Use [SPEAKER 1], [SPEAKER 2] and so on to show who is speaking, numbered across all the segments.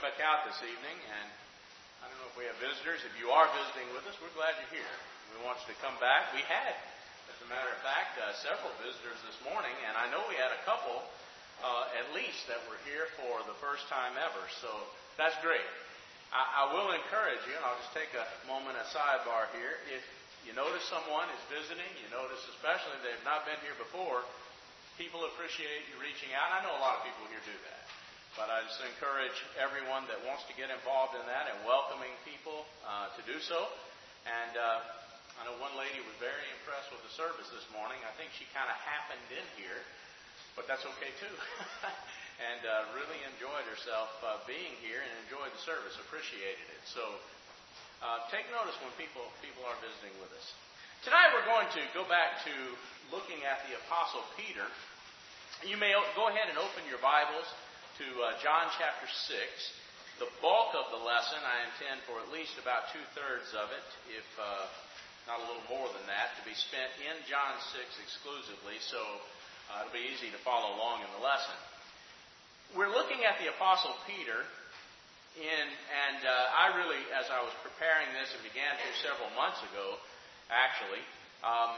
[SPEAKER 1] come back out this evening, and I don't know if we have visitors. If you are visiting with us, we're glad you're here. We want you to come back. We had, as a matter of fact, uh, several visitors this morning, and I know we had a couple, uh, at least, that were here for the first time ever. So that's great. I, I will encourage you, and I'll just take a moment, a sidebar here. If you notice someone is visiting, you notice especially they've not been here before, people appreciate you reaching out. I know a lot of people here do that. But I just encourage everyone that wants to get involved in that and welcoming people uh, to do so. And uh, I know one lady was very impressed with the service this morning. I think she kind of happened in here, but that's okay too. and uh, really enjoyed herself uh, being here and enjoyed the service, appreciated it. So uh, take notice when people people are visiting with us. Tonight we're going to go back to looking at the Apostle Peter. You may go ahead and open your Bibles to uh, John chapter 6. The bulk of the lesson, I intend for at least about two thirds of it, if uh, not a little more than that, to be spent in John 6 exclusively, so uh, it'll be easy to follow along in the lesson. We're looking at the Apostle Peter, in, and uh, I really, as I was preparing this and began to several months ago, actually, um,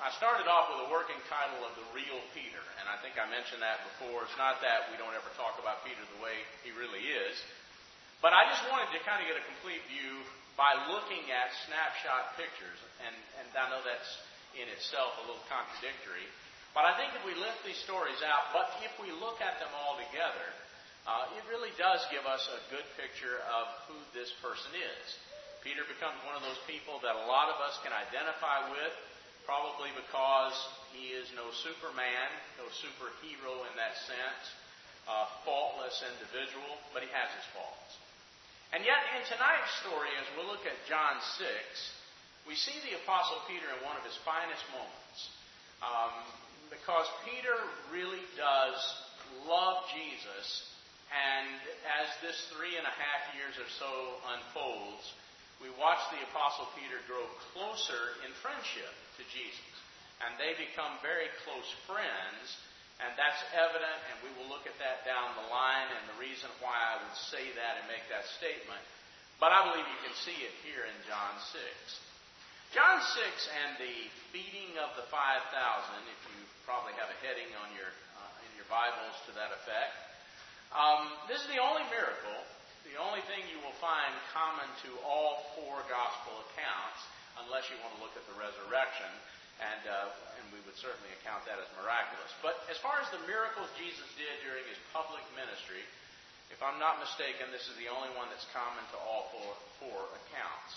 [SPEAKER 1] I started off with a working title of The Real Peter, and I think I mentioned that before. It's not that we don't ever talk about Peter the way he really is, but I just wanted to kind of get a complete view by looking at snapshot pictures, and, and I know that's in itself a little contradictory, but I think if we lift these stories out, but if we look at them all together, uh, it really does give us a good picture of who this person is. Peter becomes one of those people that a lot of us can identify with probably because he is no Superman, no superhero in that sense, a faultless individual, but he has his faults. And yet, in tonight's story, as we look at John 6, we see the Apostle Peter in one of his finest moments. Um, because Peter really does love Jesus, and as this three and a half years or so unfolds, we watch the Apostle Peter grow closer in friendship to Jesus. And they become very close friends, and that's evident, and we will look at that down the line and the reason why I would say that and make that statement. But I believe you can see it here in John 6. John 6 and the feeding of the 5,000, if you probably have a heading on your, uh, in your Bibles to that effect, um, this is the only miracle the only thing you will find common to all four gospel accounts, unless you want to look at the resurrection, and, uh, and we would certainly account that as miraculous. But as far as the miracles Jesus did during his public ministry, if I'm not mistaken, this is the only one that's common to all four, four accounts.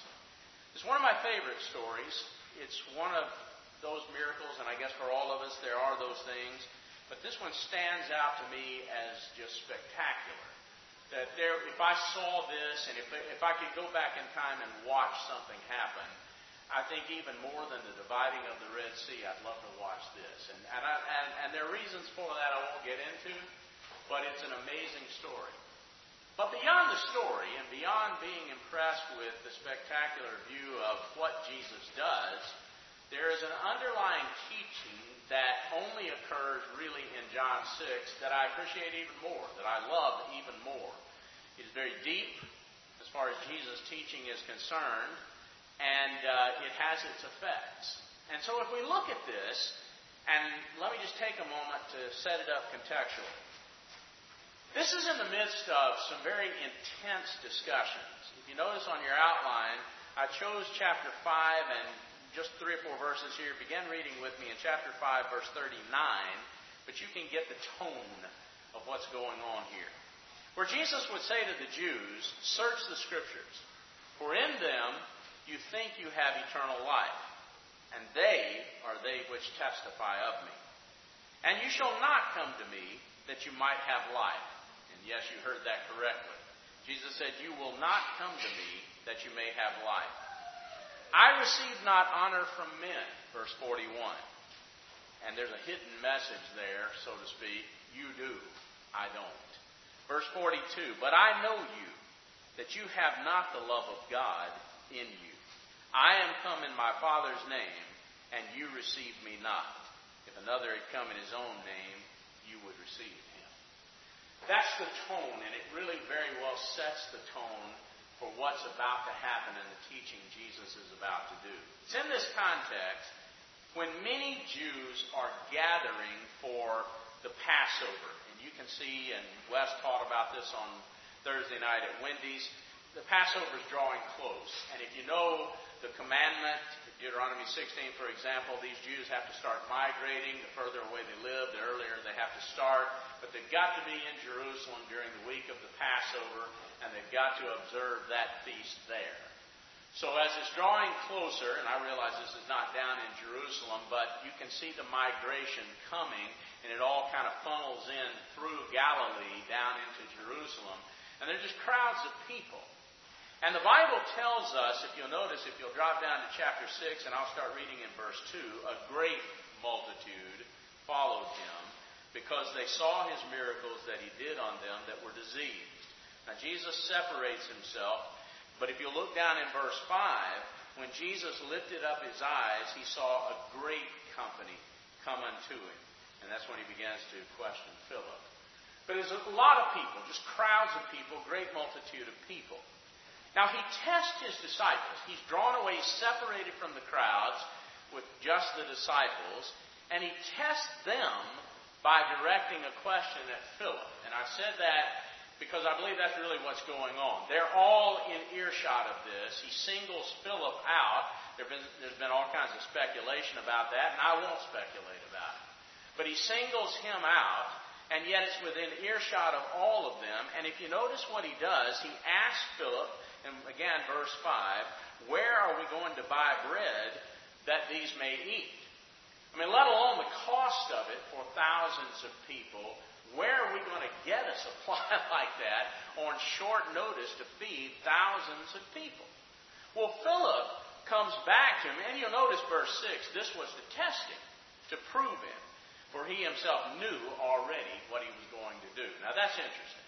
[SPEAKER 1] It's one of my favorite stories. It's one of those miracles, and I guess for all of us there are those things, but this one stands out to me as just spectacular that there, if I saw this and if, if I could go back in time and watch something happen, I think even more than the dividing of the Red Sea, I'd love to watch this. And, and, I, and, and there are reasons for that I won't get into, but it's an amazing story. But beyond the story and beyond being impressed with the spectacular view of what Jesus does, there is an underlying teaching that only occurs really in John 6 that I appreciate even more, that I love even more. It is very deep as far as Jesus' teaching is concerned, and uh, it has its effects. And so if we look at this, and let me just take a moment to set it up contextually. This is in the midst of some very intense discussions. If you notice on your outline, I chose chapter 5 and just three or four verses here. Begin reading with me in chapter 5, verse 39, but you can get the tone of what's going on here. Where Jesus would say to the Jews, Search the Scriptures, for in them you think you have eternal life, and they are they which testify of me. And you shall not come to me that you might have life. And yes, you heard that correctly. Jesus said, You will not come to me that you may have life. I receive not honor from men, verse 41. And there's a hidden message there, so to speak. You do, I don't. Verse 42, but I know you, that you have not the love of God in you. I am come in my Father's name, and you receive me not. If another had come in his own name, you would receive him. That's the tone, and it really very well sets the tone for what's about to happen in the teaching Jesus is about to do. It's in this context when many Jews are gathering for the Passover. And you can see, and Wes taught about this on Thursday night at Wendy's, the Passover is drawing close. And if you know the commandment, Deuteronomy 16, for example, these Jews have to start migrating. The further away they live, the earlier they have to start. But they've got to be in Jerusalem during the week of the Passover, and they've got to observe that feast there. So as it's drawing closer, and I realize this is not down in Jerusalem, but you can see the migration coming, and it all kind of funnels in through Galilee down into Jerusalem. And they're just crowds of people. And the Bible tells us, if you'll notice, if you'll drop down to chapter 6, and I'll start reading in verse 2, a great multitude followed him because they saw his miracles that he did on them that were diseased. Now, Jesus separates himself but if you look down in verse 5, when Jesus lifted up his eyes, he saw a great company come unto him. And that's when he begins to question Philip. But there's a lot of people, just crowds of people, great multitude of people. Now he tests his disciples. He's drawn away, separated from the crowds with just the disciples, and he tests them by directing a question at Philip. And I said that because I believe that's really what's going on. They're all in earshot of this. He singles Philip out. There there's been all kinds of speculation about that, and I won't speculate about it. But he singles him out, and yet it's within earshot of all of them. And if you notice what he does, he asks Philip, and again, verse 5, where are we going to buy bread that these may eat? I mean, let alone the cost of it for thousands of people where are we going to get a supply like that on short notice to feed thousands of people? Well, Philip comes back to him, and you'll notice verse 6 this was to test him, to prove him, for he himself knew already what he was going to do. Now that's interesting.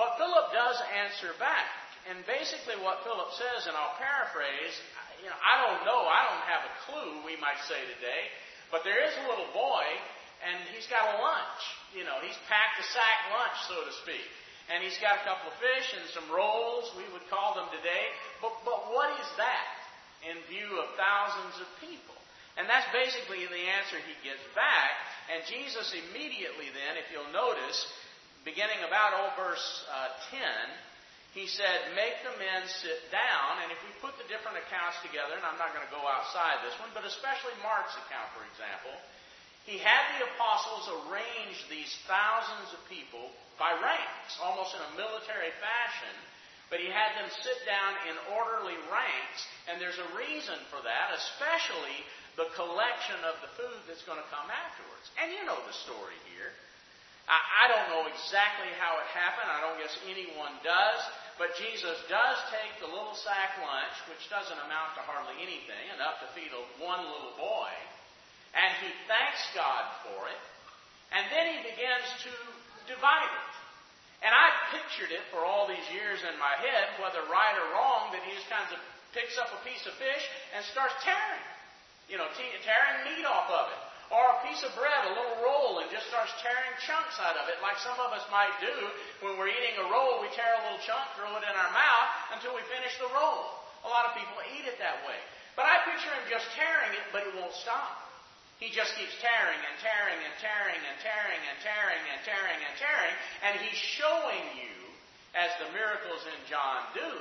[SPEAKER 1] But Philip does answer back. And basically, what Philip says, and I'll paraphrase, you know, I don't know, I don't have a clue, we might say today, but there is a little boy and he's got a lunch. You know, he's packed a sack lunch, so to speak. And he's got a couple of fish and some rolls, we would call them today. But, but what is that in view of thousands of people? And that's basically the answer he gets back. And Jesus immediately then, if you'll notice, beginning about old verse uh, 10, he said, Make the men sit down. And if we put the different accounts together, and I'm not going to go outside this one, but especially Mark's account, for example, he had the apostles arrange these thousands of people by ranks, almost in a military fashion, but he had them sit down in orderly ranks, and there's a reason for that, especially the collection of the food that's going to come afterwards. And you know the story here. I, I don't know exactly how it happened. I don't guess anyone does. But Jesus does take the little sack lunch, which doesn't amount to hardly anything, enough to feed a, one little boy and he thanks God for it, and then he begins to divide it. And I pictured it for all these years in my head, whether right or wrong, that he just kind of picks up a piece of fish and starts tearing, you know, tearing meat off of it. Or a piece of bread, a little roll, and just starts tearing chunks out of it, like some of us might do when we're eating a roll. We tear a little chunk, throw it in our mouth until we finish the roll. A lot of people eat it that way. But I picture him just tearing it, but he won't stop. He just keeps tearing and tearing and tearing and tearing and tearing and tearing and tearing, and he's showing you, as the miracles in John do,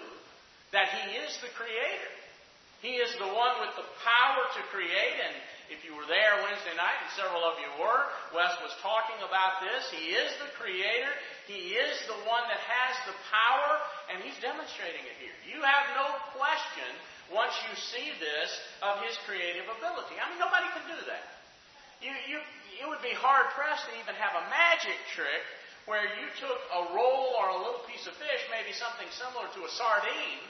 [SPEAKER 1] that he is the creator. He is the one with the power to create, and if you were there Wednesday night, and several of you were, Wes was talking about this. He is the creator. He is the one that has the power, and he's demonstrating it here. You have no question once you see this of his creative ability. I mean, nobody can do that. You, you, it would be hard pressed to even have a magic trick where you took a roll or a little piece of fish, maybe something similar to a sardine,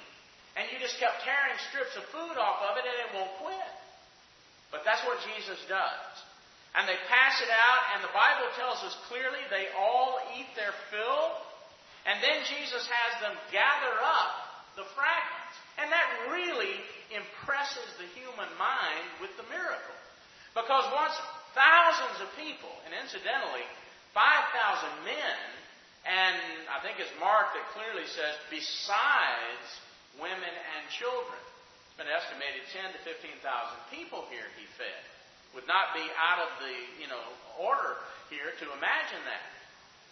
[SPEAKER 1] and you just kept tearing strips of food off of it and it won't quit. But that's what Jesus does. And they pass it out, and the Bible tells us clearly they all eat their fill, and then Jesus has them gather up the fragments. And that really impresses the human mind with the miracle. Because once thousands of people, and incidentally, 5,000 men And I think it's Mark that clearly says, besides women and children. It's been estimated 10 to 15,000 people here he fed. Would not be out of the, you know, order here to imagine that.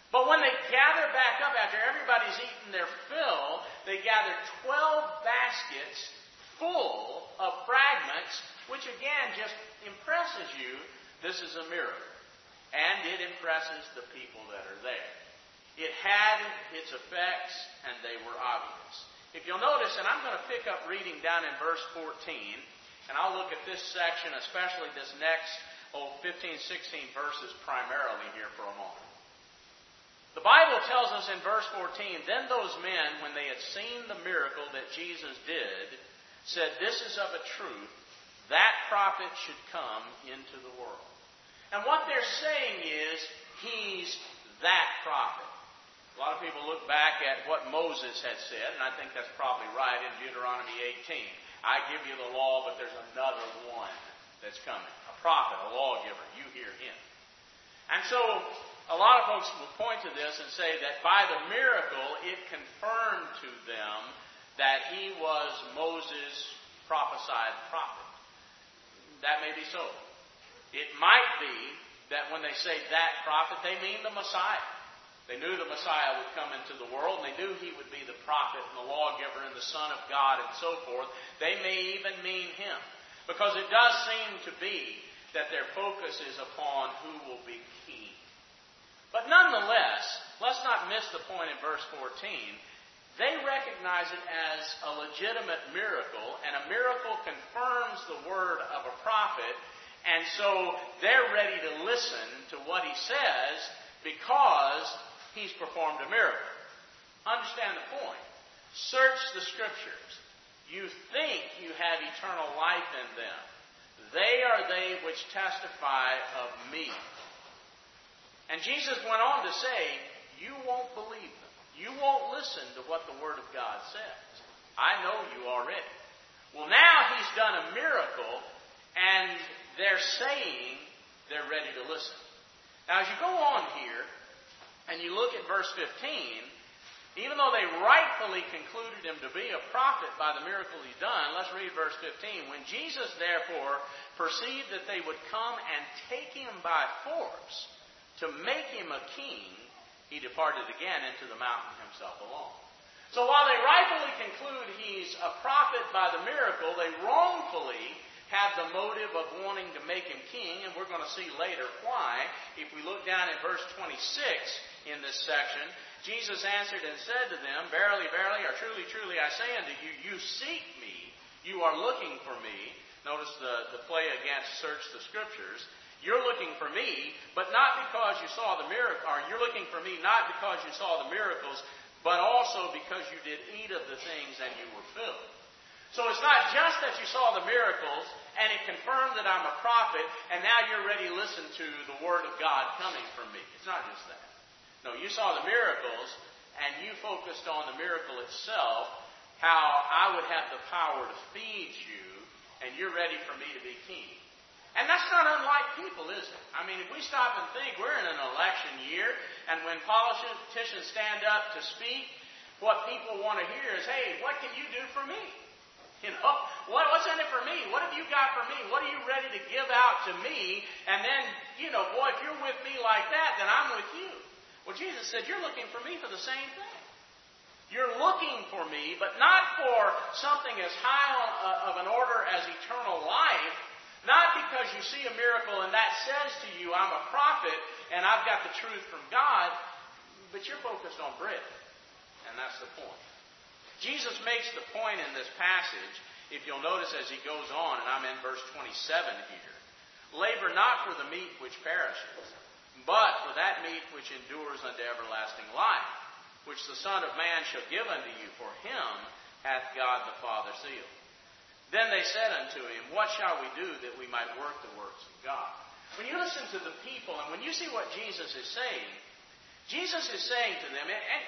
[SPEAKER 1] But when they gather back up after everybody's eaten their fill, they gather 12 baskets full of fragments, which again just impresses you this is a miracle. And it impresses the people that are there. It had its effects, and they were obvious. If you'll notice, and I'm going to pick up reading down in verse 14, and I'll look at this section, especially this next oh, 15, 16 verses primarily here for a moment. The Bible tells us in verse 14, Then those men, when they had seen the miracle that Jesus did, said, This is of a truth, that prophet should come into the world. And what they're saying is, He's that prophet. A lot of people look back at what Moses had said, and I think that's probably right in Deuteronomy 18. I give you the law, but there's another one that's coming. A prophet, a lawgiver. You hear him. And so a lot of folks will point to this and say that by the miracle, it confirmed to them that he was Moses' prophesied prophet. That may be so. It might be that when they say that prophet, they mean the Messiah. They knew the Messiah would come into the world. They knew he would be the prophet and the lawgiver and the Son of God and so forth. They may even mean him. Because it does seem to be that their focus is upon who will be king. But nonetheless, let's not miss the point in verse 14. They recognize it as a legitimate miracle, and a miracle confirms the word of a prophet, and so they're ready to listen to what he says because he's performed a miracle. Understand the point. Search the scriptures. You think you have eternal life in them. They are they which testify of me. And Jesus went on to say, You won't believe them. You won't listen to what the Word of God says. I know you already. Well, now He's done a miracle, and they're saying they're ready to listen. Now, as you go on here, and you look at verse 15, even though they rightfully concluded him to be a prophet by the miracle he's done, let's read verse 15. When Jesus therefore perceived that they would come and take him by force to make him a king, he departed again into the mountain himself alone. So while they rightfully conclude he's a prophet by the miracle, they wrongfully have the motive of wanting to make him king, and we're going to see later why. If we look down in verse 26 in this section, Jesus answered and said to them, Verily, verily, or truly, truly, I say unto you, you seek me, you are looking for me. Notice the, the play against search the scriptures. You're looking for me, but not because you saw the miracle, or you're looking for me not because you saw the miracles, but also because you did eat of the things and you were filled. So it's not just that you saw the miracles and it confirmed that I'm a prophet and now you're ready to listen to the word of God coming from me. It's not just that. No, you saw the miracles and you focused on the miracle itself, how I would have the power to feed you and you're ready for me to be king. And that's not unlike people, is it? I mean, if we stop and think, we're in an election year, and when politicians stand up to speak, what people want to hear is, hey, what can you do for me? You know, what, what's in it for me? What have you got for me? What are you ready to give out to me? And then, you know, boy, if you're with me like that, then I'm with you. Well, Jesus said, You're looking for me for the same thing. You're looking for me, but not for something as high uh, of an order as eternal life, not because you see a miracle and that says to you, I'm a prophet and I've got the truth from God, but you're focused on bread. And that's the point. Jesus makes the point in this passage, if you'll notice as he goes on, and I'm in verse 27 here labor not for the meat which perishes, but for that meat which endures unto everlasting life, which the Son of Man shall give unto you, for him hath God the Father sealed. Then they said unto him, What shall we do that we might work the works of God? When you listen to the people and when you see what Jesus is saying, Jesus is saying to them, and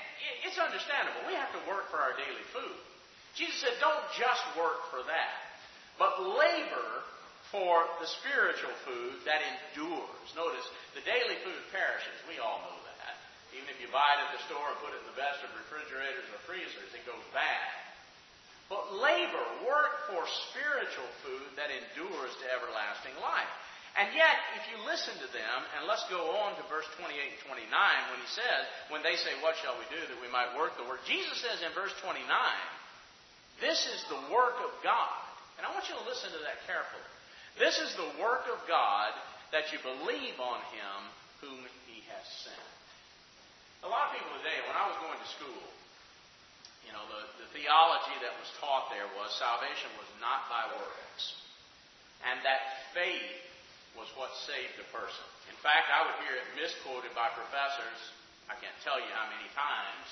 [SPEAKER 1] it's understandable, we have to work for our daily food. Jesus said, don't just work for that, but labor for the spiritual food that endures. Notice, the daily food perishes. We all know that. Even if you buy it at the store and put it in the best of refrigerators or freezers, it goes bad. But labor, work for spiritual food that endures to everlasting life. And yet, if you listen to them, and let's go on to verse 28 and 29, when he says, when they say, What shall we do that we might work the work? Jesus says in verse 29, This is the work of God. And I want you to listen to that carefully. This is the work of God that you believe on him whom he has sent. A lot of people today, when I was going to school, you know, the, the theology that was taught there was salvation was not by works. And that faith was what saved a person. In fact, I would hear it misquoted by professors, I can't tell you how many times,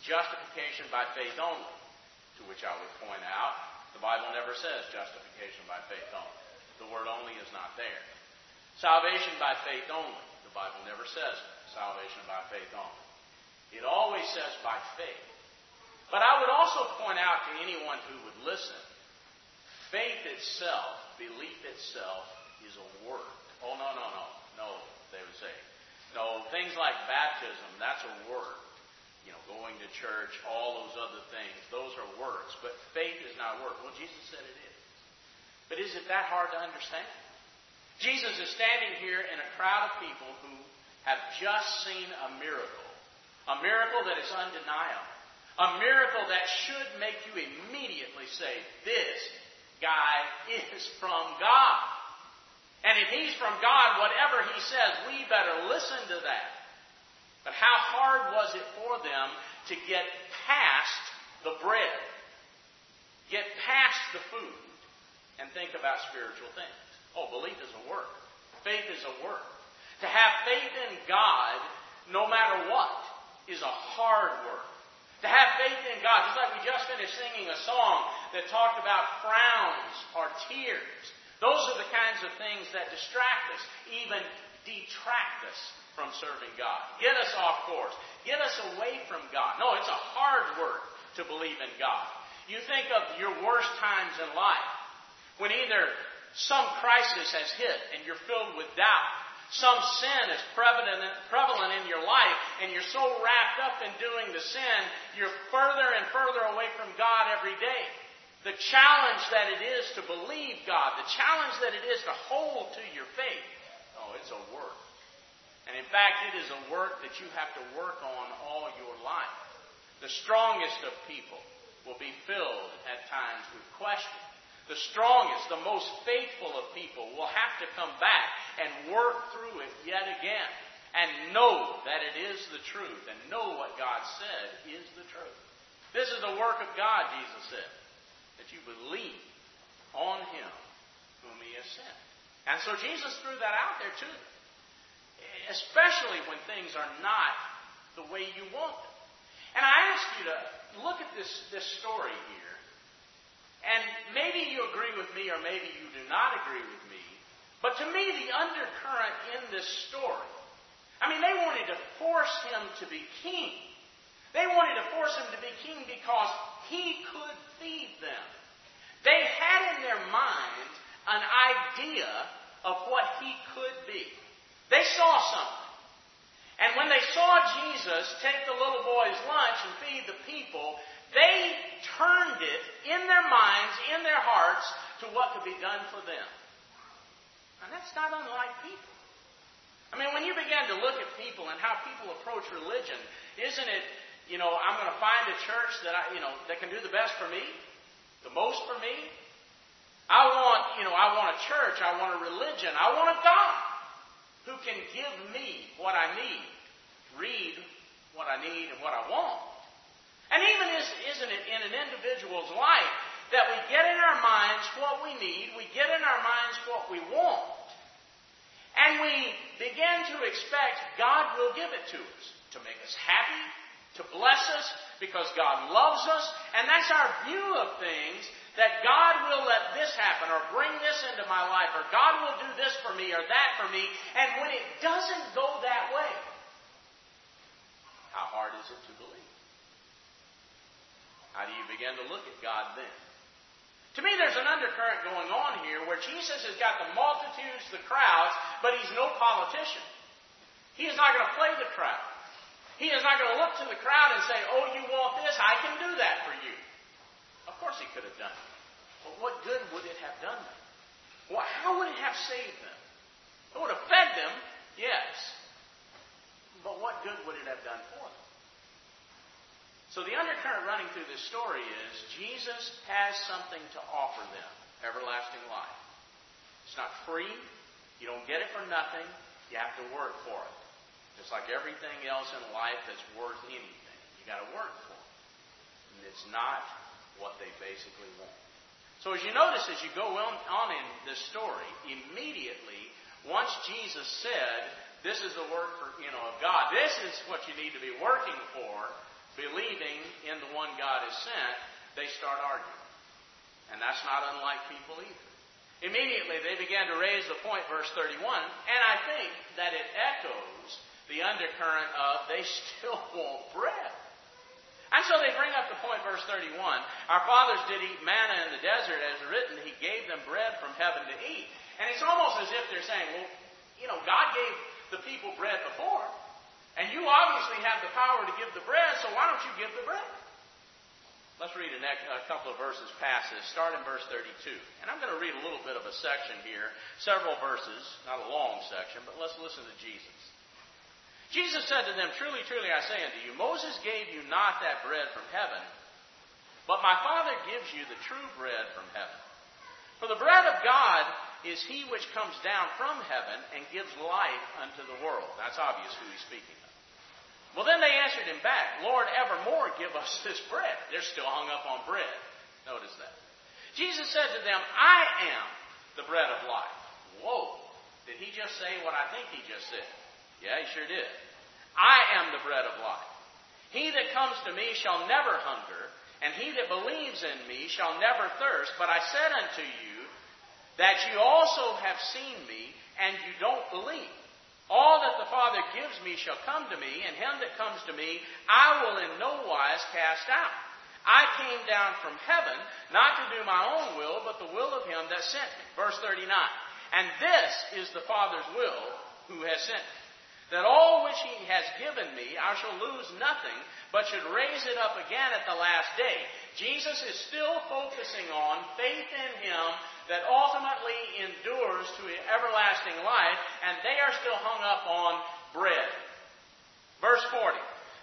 [SPEAKER 1] justification by faith only. To which I would point out, the Bible never says justification by faith only. The word only is not there. Salvation by faith only. The Bible never says salvation by faith only. It always says by faith. But I would also point out to anyone who would listen, faith itself, belief itself, is a work. Oh, no, no, no. No, they would say. No, things like baptism, that's a work. You know, going to church, all those other things, those are works. But faith is not work. Well, Jesus said it is. But is it that hard to understand? Jesus is standing here in a crowd of people who have just seen a miracle. A miracle that is undeniable. A miracle that should make you immediately say, This guy is from God. And if he's from God, whatever he says, we better listen to that. But how hard was it for them to get past the bread, get past the food, and think about spiritual things? Oh, belief is a work. Faith is a work. To have faith in God, no matter what, is a hard work. To have faith in God, just like we just finished singing a song that talked about frowns or tears. Those are the kinds of things that distract us, even detract us from serving God. Get us off course. Get us away from God. No, it's a hard work to believe in God. You think of your worst times in life when either some crisis has hit and you're filled with doubt. Some sin is prevalent, in your life, and you're so wrapped up in doing the sin, you're further and further away from God every day. The challenge that it is to believe God, the challenge that it is to hold to your faith, oh, it's a work. And in fact, it is a work that you have to work on all your life. The strongest of people will be filled at times with questions. The strongest, the most faithful of people will have to come back and work through it yet again and know that it is the truth and know what God said is the truth. This is the work of God, Jesus said that you believe on him whom he has sent. And so Jesus threw that out there too. Especially when things are not the way you want them. And I ask you to look at this, this story here. And maybe you agree with me or maybe you do not agree with me. But to me, the undercurrent in this story, I mean, they wanted to force him to be king. They wanted to force him to be king because he could feed them. They had in their mind an idea of what he could be. They saw something. And when they saw Jesus take the little boy's lunch and feed the people, they turned it in their minds, in their hearts, to what could be done for them. And that's not unlike people. I mean, when you begin to look at people and how people approach religion, isn't it you know, I'm going to find a church that I, you know, that can do the best for me, the most for me. I want, you know, I want a church, I want a religion, I want a God who can give me what I need, read what I need and what I want. And even is, isn't it in an individual's life that we get in our minds what we need, we get in our minds what we want, and we begin to expect God will give it to us to make us happy, to bless us because God loves us. And that's our view of things that God will let this happen or bring this into my life or God will do this for me or that for me. And when it doesn't go that way, how hard is it to believe? How do you begin to look at God then? To me, there's an undercurrent going on here where Jesus has got the multitudes, the crowds, but he's no politician. He is not going to play the crowd. He is not going to look to the crowd and say, Oh, you want this? I can do that for you. Of course, he could have done it. But what good would it have done them? Well, how would it have saved them? It would have fed them, yes. But what good would it have done for them? So the undercurrent running through this story is Jesus has something to offer them everlasting life. It's not free. You don't get it for nothing. You have to work for it. Just like everything else in life that's worth anything. You got to work for it. And it's not what they basically want. So as you notice, as you go on in this story, immediately, once Jesus said, this is the work for, you know, of God, this is what you need to be working for, believing in the one God has sent, they start arguing. And that's not unlike people either. Immediately they began to raise the point, verse 31, and I think that it echoes the undercurrent of they still want bread. And so they bring up the point, verse 31. Our fathers did eat manna in the desert, as written, He gave them bread from heaven to eat. And it's almost as if they're saying, well, you know, God gave the people bread before. And you obviously have the power to give the bread, so why don't you give the bread? Let's read a, next, a couple of verses past this. Start in verse 32. And I'm going to read a little bit of a section here, several verses, not a long section, but let's listen to Jesus. Jesus said to them, Truly, truly, I say unto you, Moses gave you not that bread from heaven, but my Father gives you the true bread from heaven. For the bread of God is he which comes down from heaven and gives life unto the world. That's obvious who he's speaking of. Well, then they answered him back, Lord, evermore give us this bread. They're still hung up on bread. Notice that. Jesus said to them, I am the bread of life. Whoa. Did he just say what I think he just said? Yeah, he sure did. I am the bread of life. He that comes to me shall never hunger, and he that believes in me shall never thirst. But I said unto you that you also have seen me, and you don't believe. All that the Father gives me shall come to me, and him that comes to me I will in no wise cast out. I came down from heaven, not to do my own will, but the will of him that sent me. Verse 39. And this is the Father's will who has sent me. That all which he has given me I shall lose nothing, but should raise it up again at the last day. Jesus is still focusing on faith in him that ultimately endures everlasting life, and they are still hung up on bread. Verse 40.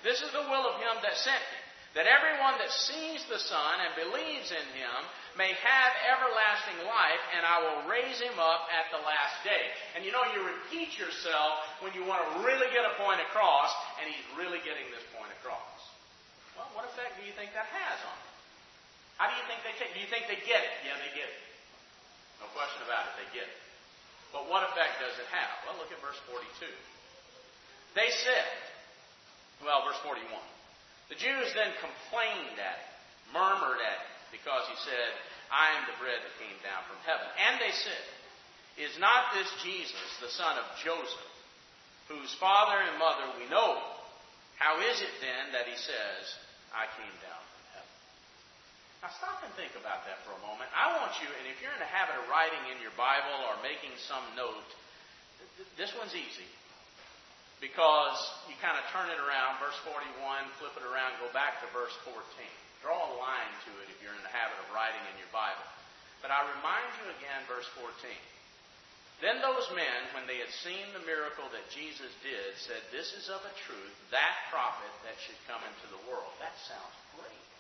[SPEAKER 1] This is the will of him that sent me, that everyone that sees the Son and believes in him may have everlasting life, and I will raise him up at the last day. And you know, you repeat yourself when you want to really get a point across, and he's really getting this point across. Well, what effect do you think that has on them? How do you think they take? Do you think they get it? Yeah, they get it. No question about it, they get it. But what effect does it have? Well, look at verse 42. They said, well, verse 41. The Jews then complained at him, murmured at him, because he said, I am the bread that came down from heaven. And they said, Is not this Jesus, the son of Joseph, whose father and mother we know? How is it then that he says, I came down now stop and think about that for a moment. I want you, and if you're in the habit of writing in your Bible or making some note, this one's easy. Because you kind of turn it around, verse 41, flip it around, go back to verse 14. Draw a line to it if you're in the habit of writing in your Bible. But I remind you again, verse 14. Then those men, when they had seen the miracle that Jesus did, said, This is of a truth that prophet that should come into the world. That sounds great.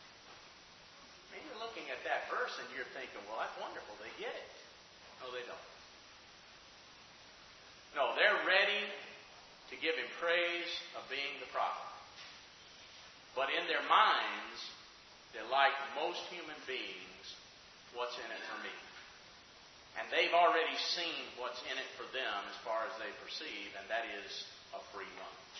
[SPEAKER 1] And you're looking at that verse and you're thinking, well, that's wonderful. They get it. No, they don't. No, they're ready to give him praise of being the prophet. But in their minds, they're like most human beings, what's in it for me? And they've already seen what's in it for them as far as they perceive, and that is a free lunch.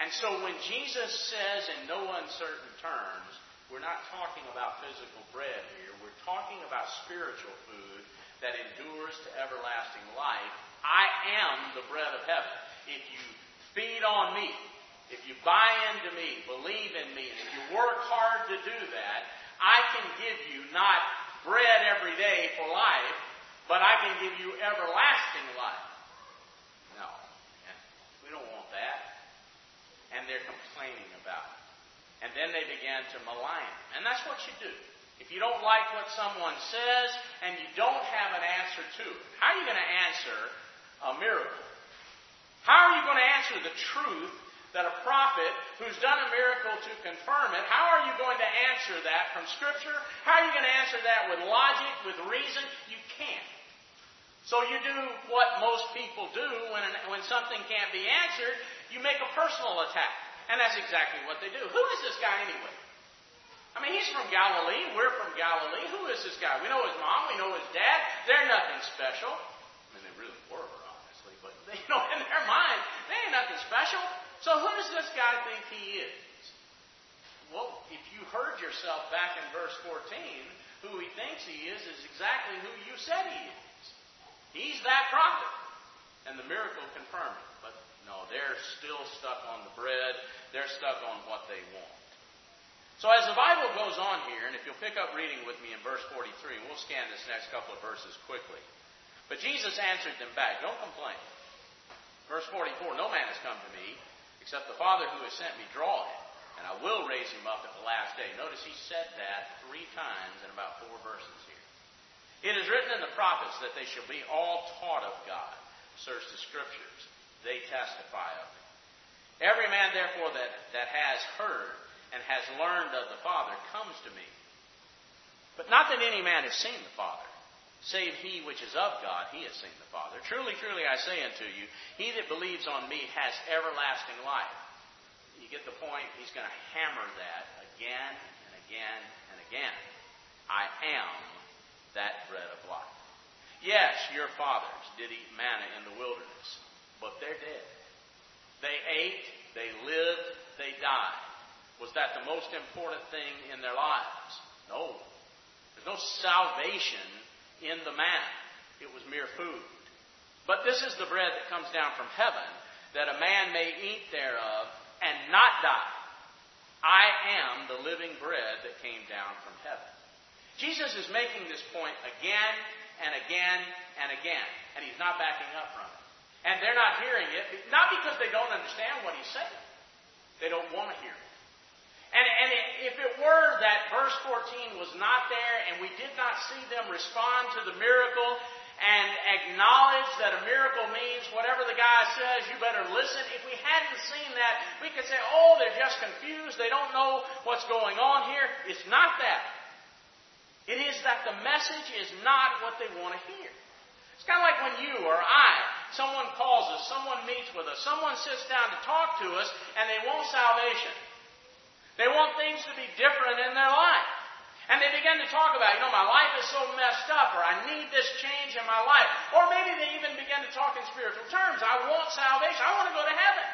[SPEAKER 1] And so when Jesus says in no uncertain terms, we're not talking about physical bread here. We're talking about spiritual food that endures to everlasting life. I am the bread of heaven. If you feed on me, if you buy into me, believe in me, and if you work hard to do that, I can give you not bread every day for life, but I can give you everlasting life. No. We don't want that. and they're complaining about it. And then they began to malign. And that's what you do. If you don't like what someone says and you don't have an answer to it, how are you going to answer a miracle? How are you going to answer the truth that a prophet who's done a miracle to confirm it, how are you going to answer that from Scripture? How are you going to answer that with logic, with reason? You can't. So you do what most people do when, when something can't be answered, you make a personal attack. And that's exactly what they do. Who is this guy anyway? I mean, he's from Galilee. We're from Galilee. Who is this guy? We know his mom. We know his dad. They're nothing special. I mean, they really were, honestly. But, they, you know, in their mind, they ain't nothing special. So who does this guy think he is? Well, if you heard yourself back in verse 14, who he thinks he is is exactly who you said he is. He's that prophet. And the miracle confirmed it. But no, they're still stuck on the bread. They're stuck on what they want. So as the Bible goes on here, and if you'll pick up reading with me in verse 43, and we'll scan this next couple of verses quickly. But Jesus answered them back, don't complain. Verse 44, no man has come to me, except the Father who has sent me draw him, and I will raise him up at the last day. Notice he said that three times in about four verses here. It is written in the prophets that they shall be all taught of God. Search the scriptures. They testify of it. Every man, therefore, that, that has heard and has learned of the Father comes to me. But not that any man has seen the Father, save he which is of God, he has seen the Father. Truly, truly, I say unto you, he that believes on me has everlasting life. You get the point? He's going to hammer that again and again and again. I am that bread of life. Yes, your fathers did eat manna in the wilderness, but they're dead. They ate, they lived, they died. Was that the most important thing in their lives? No. There's no salvation in the manna. It was mere food. But this is the bread that comes down from heaven, that a man may eat thereof and not die. I am the living bread that came down from heaven. Jesus is making this point again and again and again, and he's not backing up from it. And they're not hearing it, not because they don't understand what he's saying. They don't want to hear it. And, and if it were that verse 14 was not there and we did not see them respond to the miracle and acknowledge that a miracle means whatever the guy says, you better listen. If we hadn't seen that, we could say, oh, they're just confused. They don't know what's going on here. It's not that. It is that the message is not what they want to hear. It's kind of like when you or I, someone calls us, someone meets with us, someone sits down to talk to us, and they want salvation. They want things to be different in their life. And they begin to talk about, you know, my life is so messed up, or I need this change in my life. Or maybe they even begin to talk in spiritual terms. I want salvation. I want to go to heaven.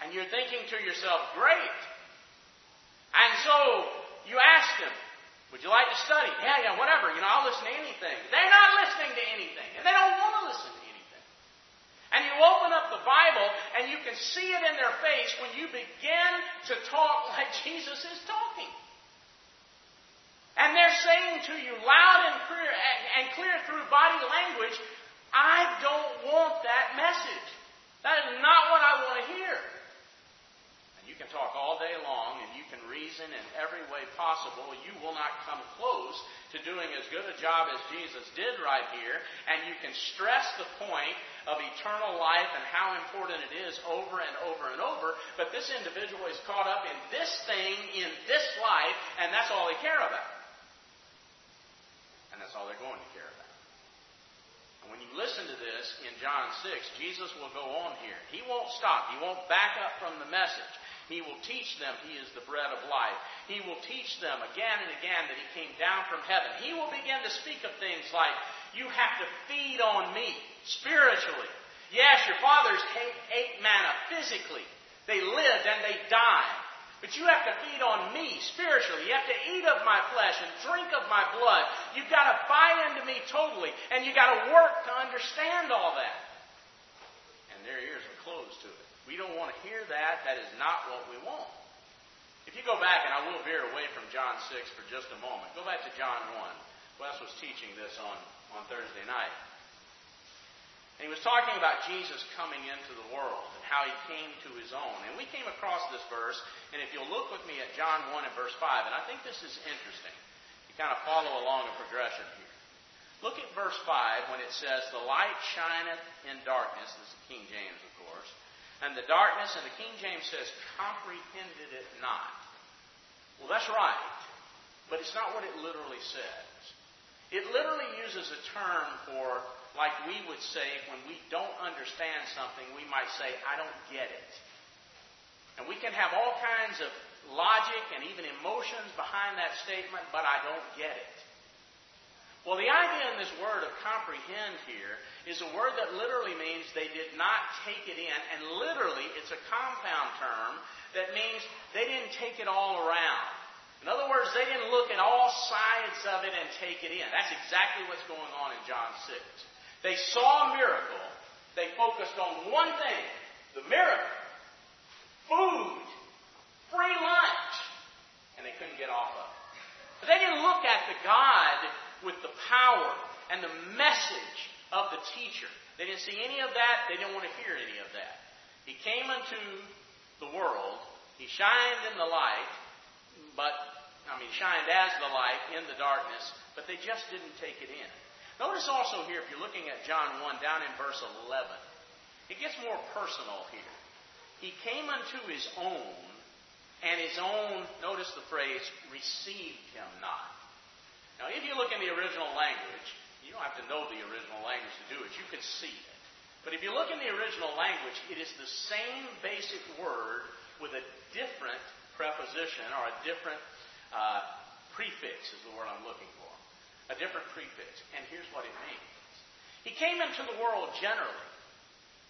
[SPEAKER 1] And you're thinking to yourself, great. And so you ask them, would you like to study? Yeah, yeah, whatever. You know, I'll listen to anything. They're not listening to anything. And they don't want to listen to and you open up the Bible and you can see it in their face when you begin to talk like Jesus is talking. And they're saying to you loud and clear, and clear through body language, I don't want that message. That is not what I want to hear. And you can talk all day long and you can reason in every way possible. You will not come close to doing as good a job as Jesus did right here. And you can stress the point of eternal life and how important it is over and over and over. But this individual is caught up in this thing in this life, and that's all they care about. And that's all they're going to care about. And when you listen to this in John 6, Jesus will go on here. He won't stop. He won't back up from the message. He will teach them He is the bread of life. He will teach them again and again that He came down from heaven. He will begin to speak of things like, you have to feed on me spiritually. Yes, your fathers ate manna physically. They lived and they died. But you have to feed on me spiritually. You have to eat of my flesh and drink of my blood. You've got to buy into me totally. And you've got to work to understand all that. And their ears are closed to it. We don't want to hear that. That is not what we want. If you go back, and I will veer away from John 6 for just a moment, go back to John 1. Wes was teaching this on, on Thursday night. And he was talking about Jesus coming into the world and how he came to his own. And we came across this verse, and if you'll look with me at John 1 and verse 5, and I think this is interesting. You kind of follow along a progression here. Look at verse 5 when it says, The light shineth in darkness. This is the King James, of course. And the darkness, and the King James says, comprehended it not. Well, that's right, but it's not what it literally says. It literally uses a term for, like we would say, when we don't understand something, we might say, I don't get it. And we can have all kinds of logic and even emotions behind that statement, but I don't get it. Well, the idea in this word of comprehend here is a word that literally means they did not take it in, and literally it's a compound term that means they didn't take it all around. In other words, they didn't look at all sides of it and take it in. That's exactly what's going on in John 6. They saw a miracle. They focused on one thing the miracle food, free lunch, and they couldn't get off of it. But they didn't look at the God with the power and the message of the teacher. They didn't see any of that. They didn't want to hear any of that. He came into the world. He shined in the light, but, I mean, shined as the light in the darkness, but they just didn't take it in. Notice also here, if you're looking at John 1, down in verse 11, it gets more personal here. He came unto his own, and his own, notice the phrase, received him not. Now, if you look in the original language, you don't have to know the original language to do it. You can see it. But if you look in the original language, it is the same basic word with a different preposition or a different uh, prefix, is the word I'm looking for. A different prefix. And here's what it means He came into the world generally,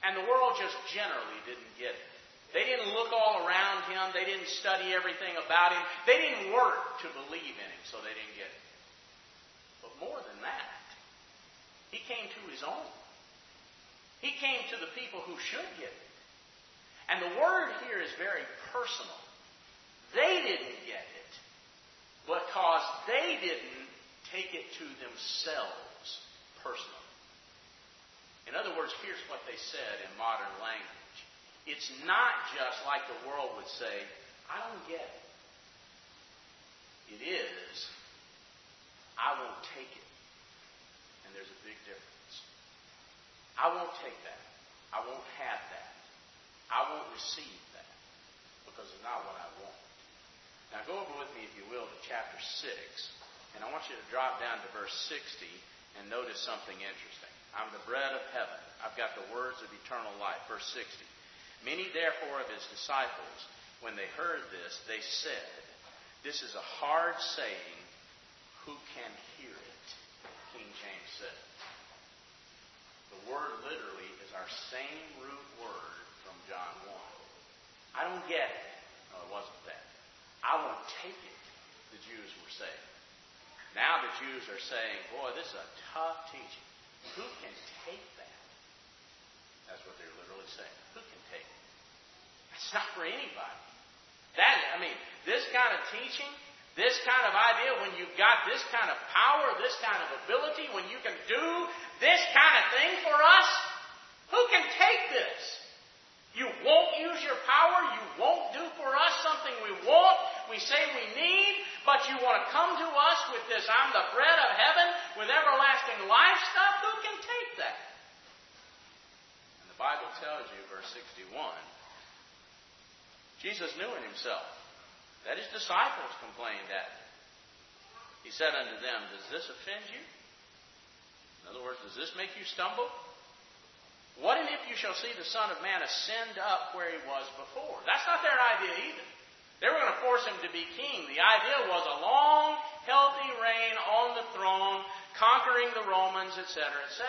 [SPEAKER 1] and the world just generally didn't get it. They didn't look all around him. They didn't study everything about him. They didn't work to believe in him, so they didn't get it But more than that. He came to his own. He came to the people who should get it. And the word here is very personal. They didn't get it because they didn't take it to themselves personally. In other words, here's what they said in modern language. It's not just like the world would say, I don't get it. It is, I won't take it. And there's a big difference. I won't take that. I won't have that. I won't receive that because it's not what I want. Now go over with me, if you will, to chapter 6. And I want you to drop down to verse 60 and notice something interesting. I'm the bread of heaven. I've got the words of eternal life. Verse 60. Many, therefore, of his disciples, when they heard this, they said, This is a hard saying who can hear it? King James said. The word literally is our same root word from John 1. I don't get it. No, it wasn't that. I won't take it, the Jews were saying. Now the Jews are saying, boy, this is a tough teaching. Who can take that? That's what they're literally saying. Who can take it? It's not for anybody. That, I mean, this kind of teaching this kind of idea, when you've got this kind of power, this kind of ability, when you can do this kind of thing for us, who can take this? You won't use your power. You won't do for us something we want, we say we need, but you want to come to us with this I'm the bread of heaven with everlasting life stuff. Who can take that? And the Bible tells you, verse 61, Jesus knew in himself that his disciples complained at him. He said unto them, Does this offend you? In other words, does this make you stumble? What and if you shall see the Son of Man ascend up where he was before? That's not their idea either. They were going to force him to be king. The idea was a long, healthy reign on the throne, conquering the Romans, etc., etc.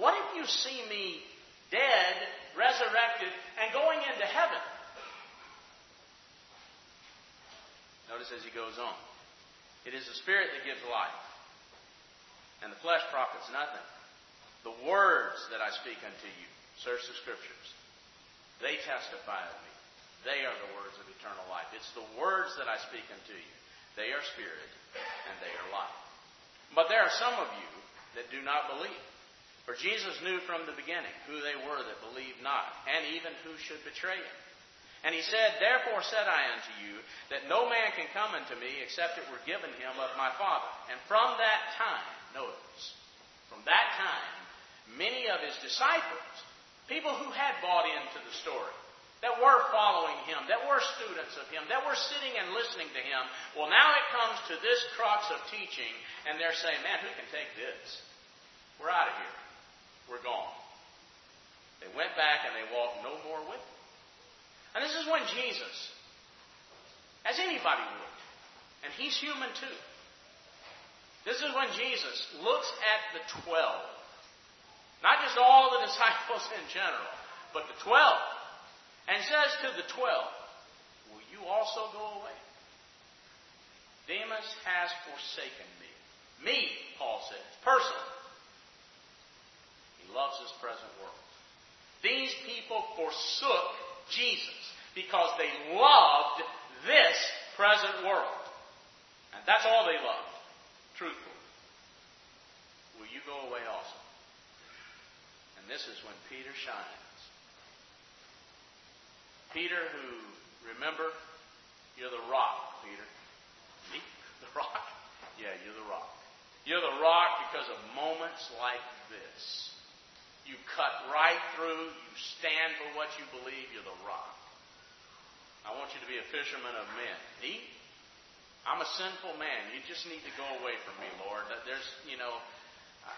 [SPEAKER 1] What if you see me dead, resurrected, and going into heaven? Notice as he goes on. It is the Spirit that gives life, and the flesh profits nothing. The words that I speak unto you, search the Scriptures. They testify of me. They are the words of eternal life. It's the words that I speak unto you. They are spirit, and they are life. But there are some of you that do not believe. For Jesus knew from the beginning who they were that believed not, and even who should betray him. And he said, Therefore said I unto you, that no man can come unto me except it were given him of my Father. And from that time, notice, from that time, many of his disciples, people who had bought into the story, that were following him, that were students of him, that were sitting and listening to him, well, now it comes to this crux of teaching, and they're saying, Man, who can take this? We're out of here We're gone. They went back and they walked no more with him. And this is when Jesus, as anybody would, and he's human too, this is when Jesus looks at the twelve. Not just all the disciples in general, but the twelve. And says to the twelve, Will you also go away? Demas has forsaken me. Me, Paul says, personally He loves his present world. These people forsook Jesus because they loved this present world. And that's all they loved, truthfully. Will you go away also? And this is when Peter shines. Peter, who, remember, you're the rock, Peter. Me? The rock? Yeah, you're the rock. You're the rock because of moments like this. You cut right through. You stand for what you believe. You're the rock. I want you to be a fisherman of men. Me? I'm a sinful man. You just need to go away from me, Lord. There's, you know,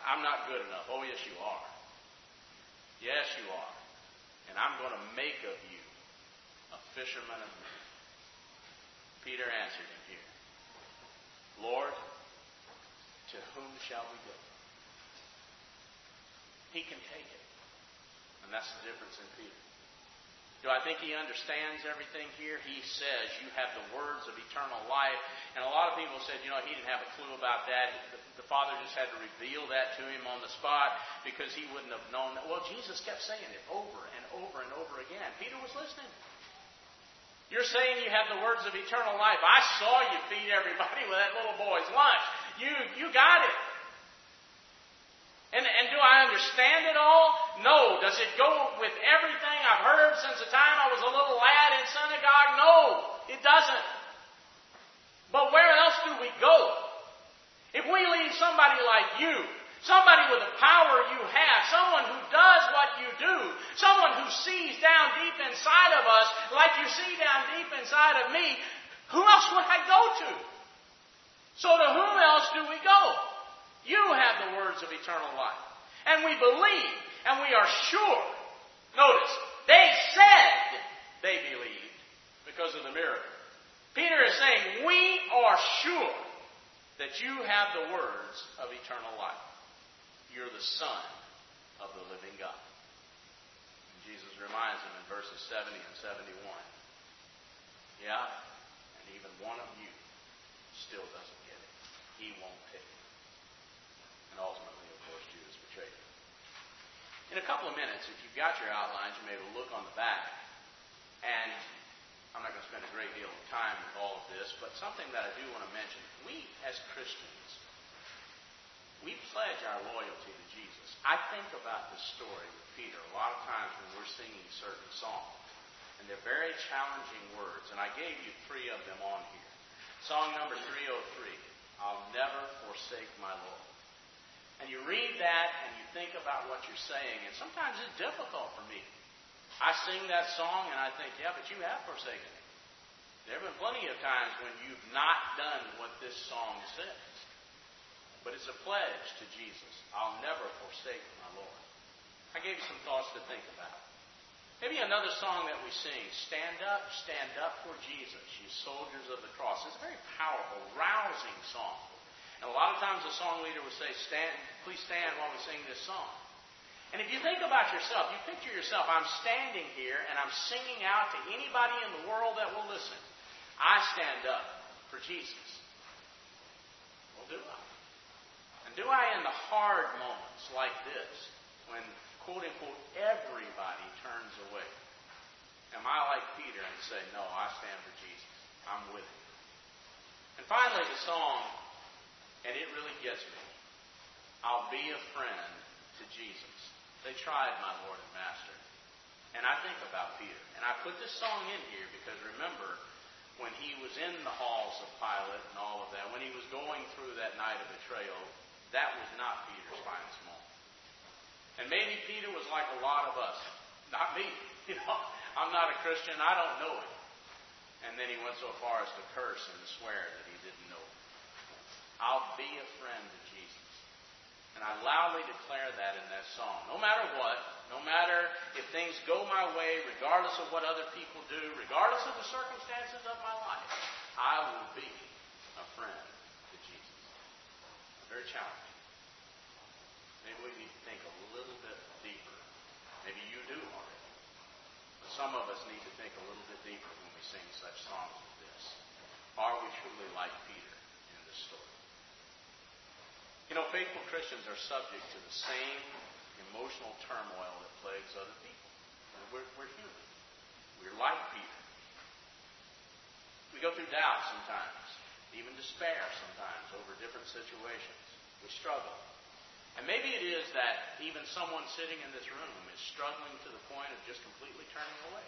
[SPEAKER 1] I'm not good enough. Oh, yes, you are. Yes, you are. And I'm going to make of you a fisherman of men. Peter answered him here Lord, to whom shall we go? He can take it. And that's the difference in Peter. Do I think he understands everything here? He says, You have the words of eternal life. And a lot of people said, You know, he didn't have a clue about that. The, Father just had to reveal that to him on the spot because he wouldn't have known that. Well, Jesus kept saying it over and over and over again. Peter was listening. You're saying you have the words of eternal life. I saw you feed everybody with that little boy's lunch. You, you got it. And, and do I understand it all? No. Does it go with everything I've heard since the time I was a little lad in synagogue? No, it doesn't. But where else do we go? If we leave somebody like you, somebody with the power you have, someone who does what you do, someone who sees down deep inside of us like you see down deep inside of me, who else would I go to? So to whom else do we go? You have the words of eternal life. And we believe, and we are sure. Notice, they said they believed because of the miracle. Peter is saying, We are sure that you have the words of eternal life. You're the Son of the living God. And Jesus reminds him in verses 70 and 71. Yeah, and even one of you still doesn't get it. He won't take it and ultimately, of course, Judas betrayed him. In a couple of minutes, if you've got your outlines, you may look on the back. And I'm not going to spend a great deal of time with all of this, but something that I do want to mention. We, as Christians, our loyalty to Jesus. I think about this story with Peter a lot of times when we're singing certain songs. And they're very challenging words. And I gave you three of them on here. Song number 303 I'll never forsake my Lord. And you read that and you think about what you're saying, and sometimes it's difficult for me. I sing that song and I think, yeah, but you have forsaken me. There have been plenty of times when you've not done what this song says. But it's a pledge to Jesus. I'll never forsake my Lord. I gave you some thoughts to think about. Maybe another song that we sing, Stand Up, Stand Up for Jesus, you soldiers of the cross. It's a very powerful, rousing song. And a lot of times the song leader would say, stand, please stand while we sing this song. And if you think about yourself, you picture yourself, I'm standing here and I'm singing out to anybody in the world that will listen. I stand up for Jesus. Well, do I? Do I in the hard moments like this, when quote unquote everybody turns away? Am I like Peter and say, No, I stand for Jesus. I'm with him. And finally, the song and it really gets me. I'll be a friend to Jesus. They tried my Lord and Master. And I think about Peter. And I put this song in here because remember, when he was in the halls of Pilate and all of that, when he was going through that night of betrayal, that was not Peter's finest moment. And maybe Peter was like a lot of us. Not me. You know, I'm not a Christian. I don't know it. And then he went so far as to curse and to swear that he didn't know it. I'll be a friend to Jesus. And I loudly declare that in that song. No matter what, no matter if things go my way, regardless of what other people do, regardless of the circumstances of my life, I will be a friend. Very challenging. Maybe we need to think a little bit deeper. Maybe you do already. Some of us need to think a little bit deeper when we sing such songs as this. Are we truly like Peter in this story? You know, faithful Christians are subject to the same emotional turmoil that plagues other people. We're, we're human. We're like Peter. We go through doubt sometimes, even despair sometimes over different situations. We struggle. And maybe it is that even someone sitting in this room is struggling to the point of just completely turning away.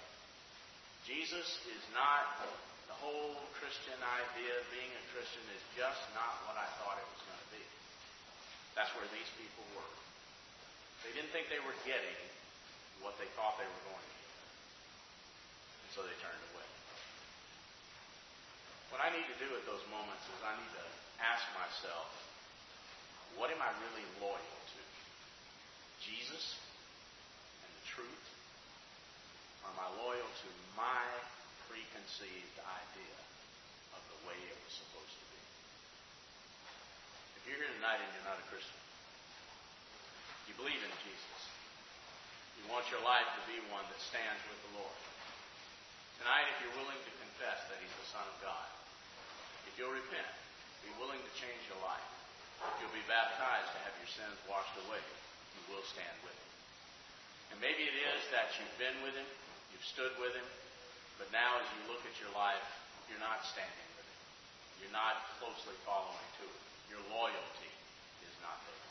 [SPEAKER 1] Jesus is not the whole Christian idea. Of being a Christian is just not what I thought it was going to be. That's where these people were. They didn't think they were getting what they thought they were going to get. And so they turned away. What I need to do at those moments is I need to ask myself, what am I really loyal to? Jesus and the truth? Or am I loyal to my preconceived idea of the way it was supposed to be? If you're here tonight and you're not a Christian, you believe in Jesus. You want your life to be one that stands with the Lord. Tonight, if you're willing to confess that He's the Son of God, if you'll repent, be willing to change your life, if you'll be baptized to have your sins washed away, you will stand with him. And maybe it is that you've been with him, you've stood with him, but now as you look at your life, you're not standing with him. You're not closely following to him. Your loyalty is not there.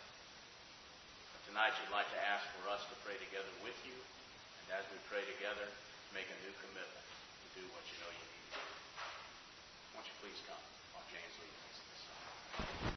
[SPEAKER 1] But tonight you'd like to ask for us to pray together with you, and as we pray together, make a new commitment to do what you know you need. Won't you please come while James leads us this song?